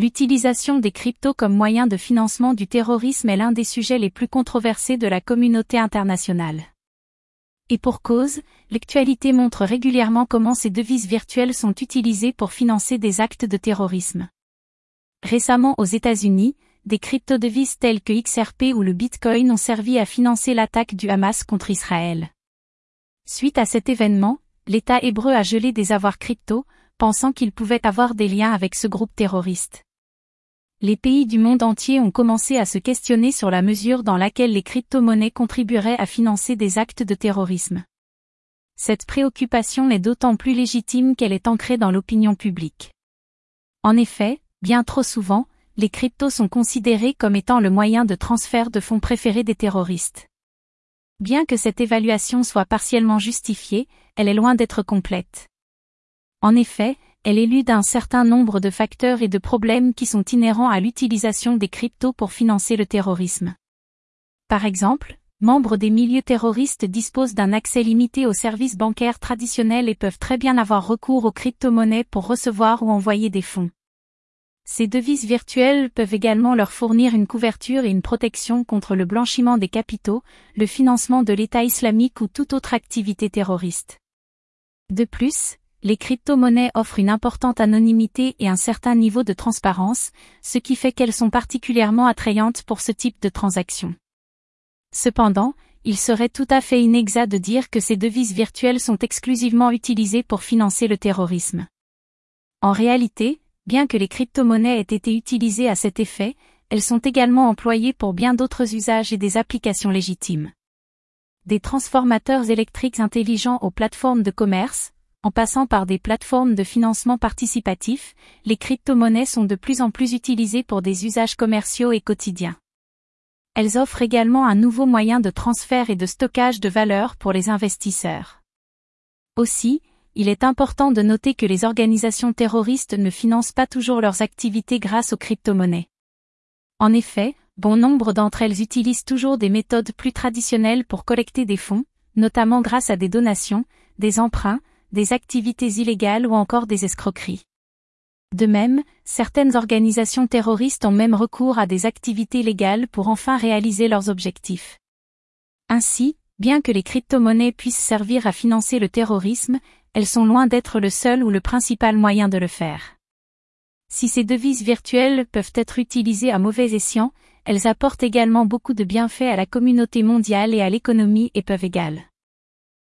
L'utilisation des cryptos comme moyen de financement du terrorisme est l'un des sujets les plus controversés de la communauté internationale. Et pour cause, l'actualité montre régulièrement comment ces devises virtuelles sont utilisées pour financer des actes de terrorisme. Récemment aux États-Unis, des crypto-devises telles que XRP ou le Bitcoin ont servi à financer l'attaque du Hamas contre Israël. Suite à cet événement, l'État hébreu a gelé des avoirs crypto, pensant qu'il pouvait avoir des liens avec ce groupe terroriste. Les pays du monde entier ont commencé à se questionner sur la mesure dans laquelle les crypto-monnaies contribueraient à financer des actes de terrorisme. Cette préoccupation est d'autant plus légitime qu'elle est ancrée dans l'opinion publique. En effet, bien trop souvent, les cryptos sont considérés comme étant le moyen de transfert de fonds préféré des terroristes. Bien que cette évaluation soit partiellement justifiée, elle est loin d'être complète. En effet, elle élude un certain nombre de facteurs et de problèmes qui sont inhérents à l'utilisation des cryptos pour financer le terrorisme. Par exemple, membres des milieux terroristes disposent d'un accès limité aux services bancaires traditionnels et peuvent très bien avoir recours aux crypto-monnaies pour recevoir ou envoyer des fonds. Ces devises virtuelles peuvent également leur fournir une couverture et une protection contre le blanchiment des capitaux, le financement de l'État islamique ou toute autre activité terroriste. De plus, les crypto-monnaies offrent une importante anonymité et un certain niveau de transparence, ce qui fait qu'elles sont particulièrement attrayantes pour ce type de transactions. Cependant, il serait tout à fait inexact de dire que ces devises virtuelles sont exclusivement utilisées pour financer le terrorisme. En réalité, bien que les crypto-monnaies aient été utilisées à cet effet, elles sont également employées pour bien d'autres usages et des applications légitimes. Des transformateurs électriques intelligents aux plateformes de commerce, en passant par des plateformes de financement participatif, les crypto-monnaies sont de plus en plus utilisées pour des usages commerciaux et quotidiens. Elles offrent également un nouveau moyen de transfert et de stockage de valeur pour les investisseurs. Aussi, il est important de noter que les organisations terroristes ne financent pas toujours leurs activités grâce aux crypto-monnaies. En effet, bon nombre d'entre elles utilisent toujours des méthodes plus traditionnelles pour collecter des fonds, notamment grâce à des donations, des emprunts, des activités illégales ou encore des escroqueries. De même, certaines organisations terroristes ont même recours à des activités légales pour enfin réaliser leurs objectifs. Ainsi, bien que les crypto-monnaies puissent servir à financer le terrorisme, elles sont loin d'être le seul ou le principal moyen de le faire. Si ces devises virtuelles peuvent être utilisées à mauvais escient, elles apportent également beaucoup de bienfaits à la communauté mondiale et à l'économie et peuvent égales